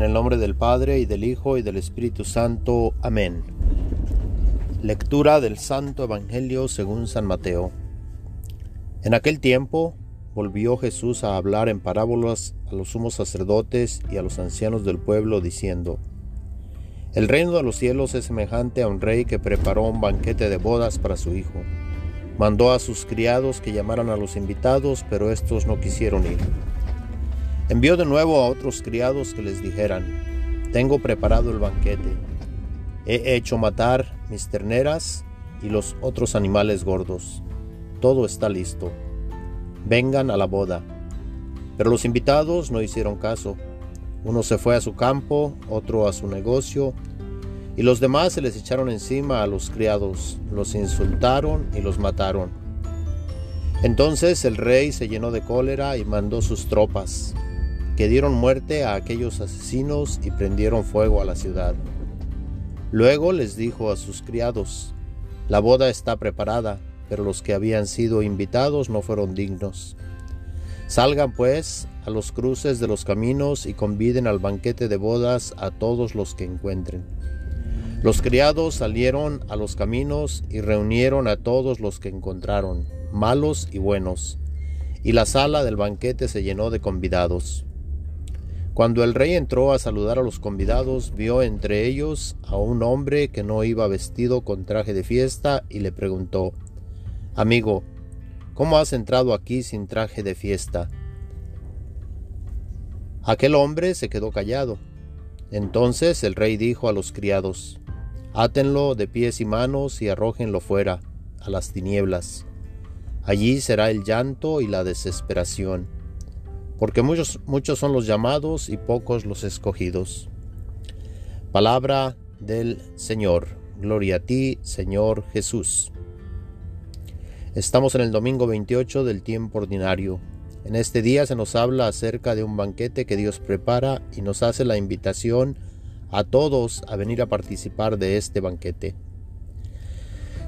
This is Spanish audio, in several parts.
En el nombre del Padre y del Hijo y del Espíritu Santo. Amén. Lectura del Santo Evangelio según San Mateo. En aquel tiempo volvió Jesús a hablar en parábolas a los sumos sacerdotes y a los ancianos del pueblo, diciendo, El reino de los cielos es semejante a un rey que preparó un banquete de bodas para su hijo. Mandó a sus criados que llamaran a los invitados, pero estos no quisieron ir. Envió de nuevo a otros criados que les dijeran, Tengo preparado el banquete, he hecho matar mis terneras y los otros animales gordos. Todo está listo. Vengan a la boda. Pero los invitados no hicieron caso. Uno se fue a su campo, otro a su negocio, y los demás se les echaron encima a los criados, los insultaron y los mataron. Entonces el rey se llenó de cólera y mandó sus tropas que dieron muerte a aquellos asesinos y prendieron fuego a la ciudad. Luego les dijo a sus criados, La boda está preparada, pero los que habían sido invitados no fueron dignos. Salgan pues a los cruces de los caminos y conviden al banquete de bodas a todos los que encuentren. Los criados salieron a los caminos y reunieron a todos los que encontraron, malos y buenos, y la sala del banquete se llenó de convidados. Cuando el rey entró a saludar a los convidados, vio entre ellos a un hombre que no iba vestido con traje de fiesta y le preguntó, Amigo, ¿cómo has entrado aquí sin traje de fiesta? Aquel hombre se quedó callado. Entonces el rey dijo a los criados, Átenlo de pies y manos y arrójenlo fuera, a las tinieblas. Allí será el llanto y la desesperación porque muchos, muchos son los llamados y pocos los escogidos. Palabra del Señor. Gloria a ti, Señor Jesús. Estamos en el domingo 28 del tiempo ordinario. En este día se nos habla acerca de un banquete que Dios prepara y nos hace la invitación a todos a venir a participar de este banquete.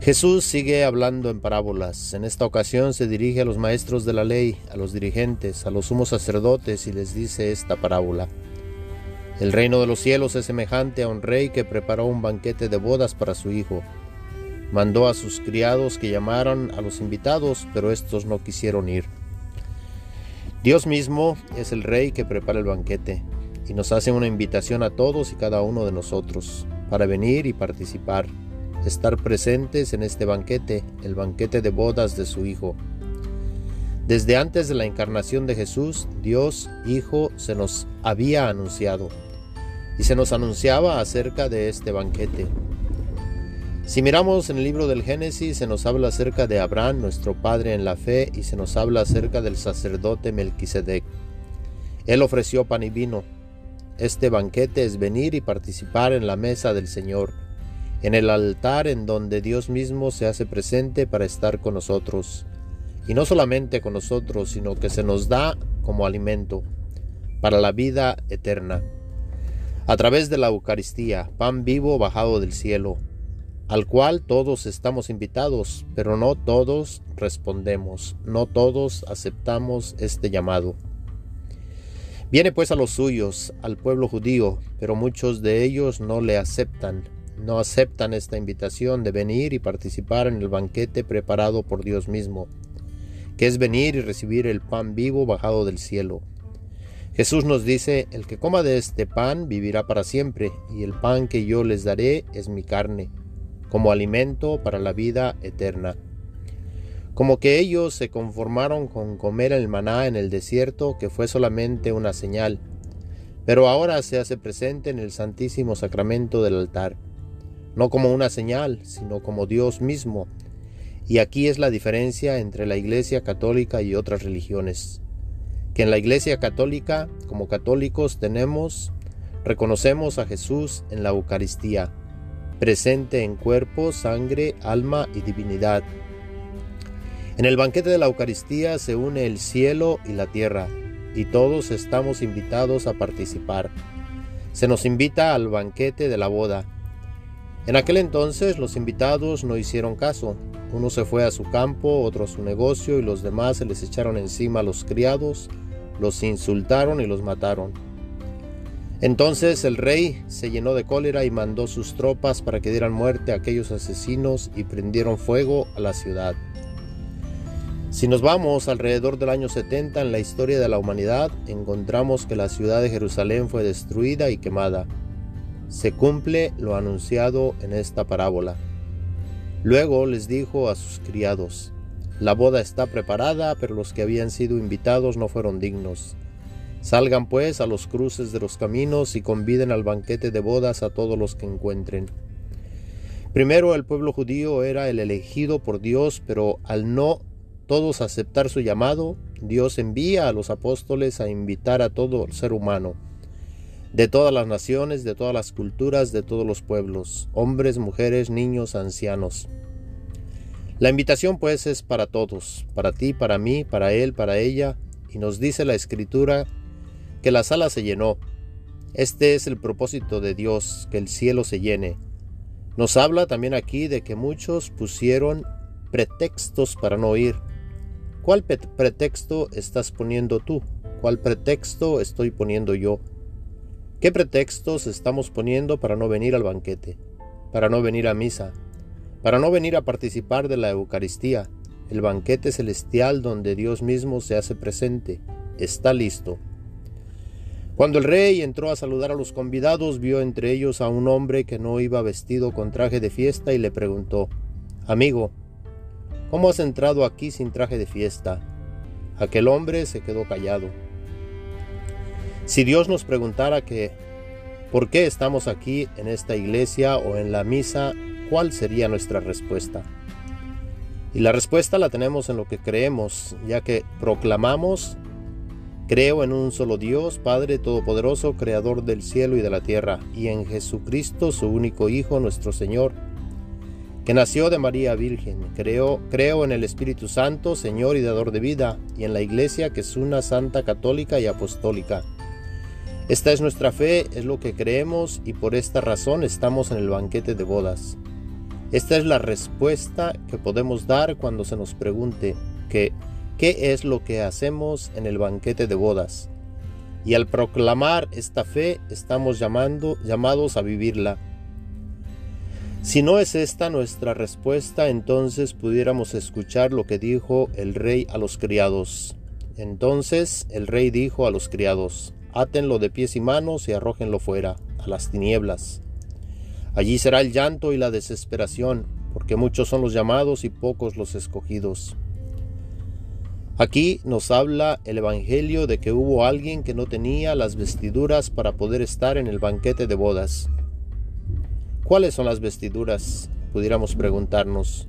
Jesús sigue hablando en parábolas. En esta ocasión se dirige a los maestros de la ley, a los dirigentes, a los sumos sacerdotes y les dice esta parábola. El reino de los cielos es semejante a un rey que preparó un banquete de bodas para su hijo. Mandó a sus criados que llamaran a los invitados, pero estos no quisieron ir. Dios mismo es el rey que prepara el banquete y nos hace una invitación a todos y cada uno de nosotros para venir y participar estar presentes en este banquete, el banquete de bodas de su Hijo. Desde antes de la encarnación de Jesús, Dios Hijo se nos había anunciado y se nos anunciaba acerca de este banquete. Si miramos en el libro del Génesis, se nos habla acerca de Abraham, nuestro padre en la fe, y se nos habla acerca del sacerdote Melquisedec. Él ofreció pan y vino. Este banquete es venir y participar en la mesa del Señor en el altar en donde Dios mismo se hace presente para estar con nosotros. Y no solamente con nosotros, sino que se nos da como alimento para la vida eterna. A través de la Eucaristía, pan vivo bajado del cielo, al cual todos estamos invitados, pero no todos respondemos, no todos aceptamos este llamado. Viene pues a los suyos, al pueblo judío, pero muchos de ellos no le aceptan no aceptan esta invitación de venir y participar en el banquete preparado por Dios mismo, que es venir y recibir el pan vivo bajado del cielo. Jesús nos dice, el que coma de este pan vivirá para siempre, y el pan que yo les daré es mi carne, como alimento para la vida eterna. Como que ellos se conformaron con comer el maná en el desierto, que fue solamente una señal, pero ahora se hace presente en el Santísimo Sacramento del altar no como una señal, sino como Dios mismo. Y aquí es la diferencia entre la Iglesia católica y otras religiones. Que en la Iglesia católica, como católicos, tenemos, reconocemos a Jesús en la Eucaristía, presente en cuerpo, sangre, alma y divinidad. En el banquete de la Eucaristía se une el cielo y la tierra, y todos estamos invitados a participar. Se nos invita al banquete de la boda, en aquel entonces los invitados no hicieron caso. Uno se fue a su campo, otro a su negocio y los demás se les echaron encima a los criados, los insultaron y los mataron. Entonces el rey se llenó de cólera y mandó sus tropas para que dieran muerte a aquellos asesinos y prendieron fuego a la ciudad. Si nos vamos alrededor del año 70 en la historia de la humanidad, encontramos que la ciudad de Jerusalén fue destruida y quemada. Se cumple lo anunciado en esta parábola. Luego les dijo a sus criados, La boda está preparada, pero los que habían sido invitados no fueron dignos. Salgan pues a los cruces de los caminos y conviden al banquete de bodas a todos los que encuentren. Primero el pueblo judío era el elegido por Dios, pero al no todos aceptar su llamado, Dios envía a los apóstoles a invitar a todo el ser humano, de todas las naciones, de todas las culturas, de todos los pueblos, hombres, mujeres, niños, ancianos. La invitación pues es para todos, para ti, para mí, para él, para ella, y nos dice la escritura que la sala se llenó. Este es el propósito de Dios, que el cielo se llene. Nos habla también aquí de que muchos pusieron pretextos para no ir. ¿Cuál pretexto estás poniendo tú? ¿Cuál pretexto estoy poniendo yo? ¿Qué pretextos estamos poniendo para no venir al banquete? Para no venir a misa? Para no venir a participar de la Eucaristía, el banquete celestial donde Dios mismo se hace presente? Está listo. Cuando el rey entró a saludar a los convidados, vio entre ellos a un hombre que no iba vestido con traje de fiesta y le preguntó, Amigo, ¿cómo has entrado aquí sin traje de fiesta? Aquel hombre se quedó callado. Si Dios nos preguntara que, ¿por qué estamos aquí en esta iglesia o en la misa? ¿Cuál sería nuestra respuesta? Y la respuesta la tenemos en lo que creemos, ya que proclamamos Creo en un solo Dios, Padre Todopoderoso, Creador del cielo y de la tierra, y en Jesucristo, su único Hijo, nuestro Señor, que nació de María Virgen. Creo, creo en el Espíritu Santo, Señor y dador de vida, y en la Iglesia, que es una santa católica y apostólica. Esta es nuestra fe, es lo que creemos, y por esta razón estamos en el banquete de bodas. Esta es la respuesta que podemos dar cuando se nos pregunte que qué es lo que hacemos en el banquete de bodas. Y al proclamar esta fe estamos llamando, llamados a vivirla. Si no es esta nuestra respuesta, entonces pudiéramos escuchar lo que dijo el rey a los criados. Entonces el rey dijo a los criados, átenlo de pies y manos y arrójenlo fuera, a las tinieblas. Allí será el llanto y la desesperación, porque muchos son los llamados y pocos los escogidos. Aquí nos habla el Evangelio de que hubo alguien que no tenía las vestiduras para poder estar en el banquete de bodas. ¿Cuáles son las vestiduras? Pudiéramos preguntarnos.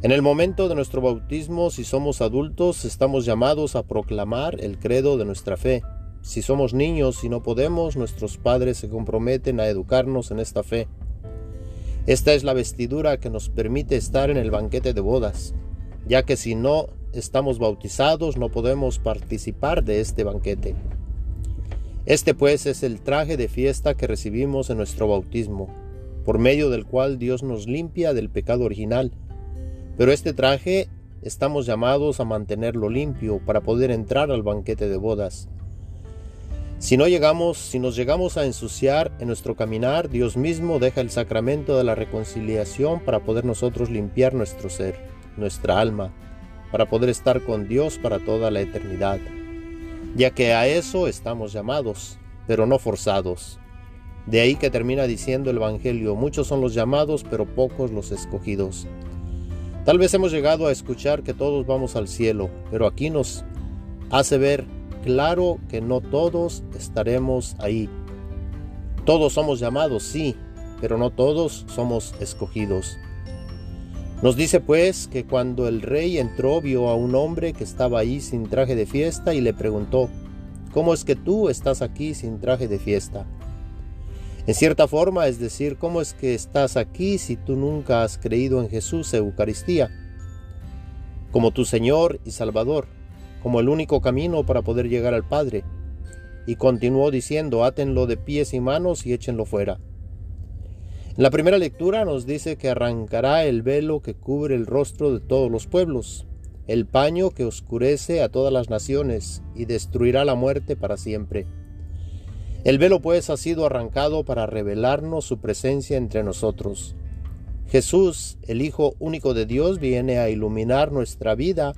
En el momento de nuestro bautismo, si somos adultos, estamos llamados a proclamar el credo de nuestra fe. Si somos niños y no podemos, nuestros padres se comprometen a educarnos en esta fe. Esta es la vestidura que nos permite estar en el banquete de bodas, ya que si no estamos bautizados no podemos participar de este banquete. Este pues es el traje de fiesta que recibimos en nuestro bautismo, por medio del cual Dios nos limpia del pecado original. Pero este traje estamos llamados a mantenerlo limpio para poder entrar al banquete de bodas. Si no llegamos, si nos llegamos a ensuciar en nuestro caminar, Dios mismo deja el sacramento de la reconciliación para poder nosotros limpiar nuestro ser, nuestra alma, para poder estar con Dios para toda la eternidad, ya que a eso estamos llamados, pero no forzados. De ahí que termina diciendo el Evangelio, muchos son los llamados, pero pocos los escogidos. Tal vez hemos llegado a escuchar que todos vamos al cielo, pero aquí nos hace ver claro que no todos estaremos ahí. Todos somos llamados, sí, pero no todos somos escogidos. Nos dice pues que cuando el rey entró vio a un hombre que estaba ahí sin traje de fiesta y le preguntó, ¿cómo es que tú estás aquí sin traje de fiesta? En cierta forma, es decir, ¿cómo es que estás aquí si tú nunca has creído en Jesús Eucaristía? Como tu Señor y Salvador, como el único camino para poder llegar al Padre. Y continuó diciendo, átenlo de pies y manos y échenlo fuera la primera lectura nos dice que arrancará el velo que cubre el rostro de todos los pueblos, el paño que oscurece a todas las naciones y destruirá la muerte para siempre. El velo pues ha sido arrancado para revelarnos su presencia entre nosotros. Jesús, el Hijo único de Dios, viene a iluminar nuestra vida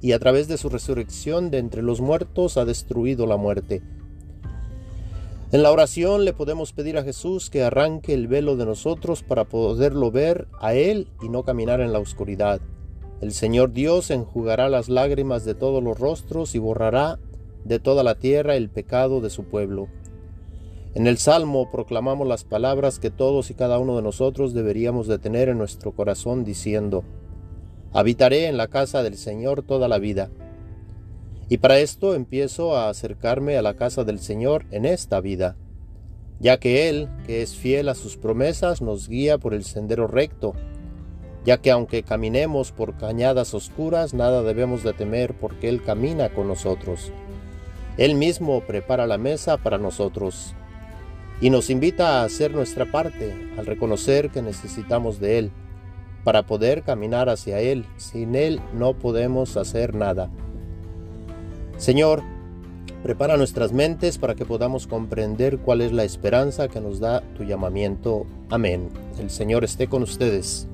y a través de su resurrección de entre los muertos ha destruido la muerte. En la oración le podemos pedir a Jesús que arranque el velo de nosotros para poderlo ver a Él y no caminar en la oscuridad. El Señor Dios enjugará las lágrimas de todos los rostros y borrará de toda la tierra el pecado de su pueblo. En el Salmo proclamamos las palabras que todos y cada uno de nosotros deberíamos de tener en nuestro corazón diciendo, Habitaré en la casa del Señor toda la vida y para esto empiezo a acercarme a la casa del Señor en esta vida, ya que Él, que es fiel a sus promesas, nos guía por el sendero recto, ya que aunque caminemos por cañadas oscuras, nada debemos de temer porque Él camina con nosotros. Él mismo prepara la mesa para nosotros y nos invita a hacer nuestra parte al reconocer que necesitamos de Él para poder caminar hacia Él. Sin Él no podemos hacer nada. Señor, prepara nuestras mentes para que podamos comprender cuál es la esperanza que nos da tu llamamiento. Amén. El Señor esté con ustedes.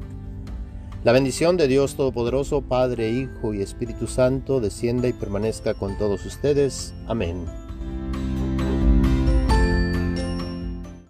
La bendición de Dios Todopoderoso, Padre, Hijo y Espíritu Santo, descienda y permanezca con todos ustedes. Amén.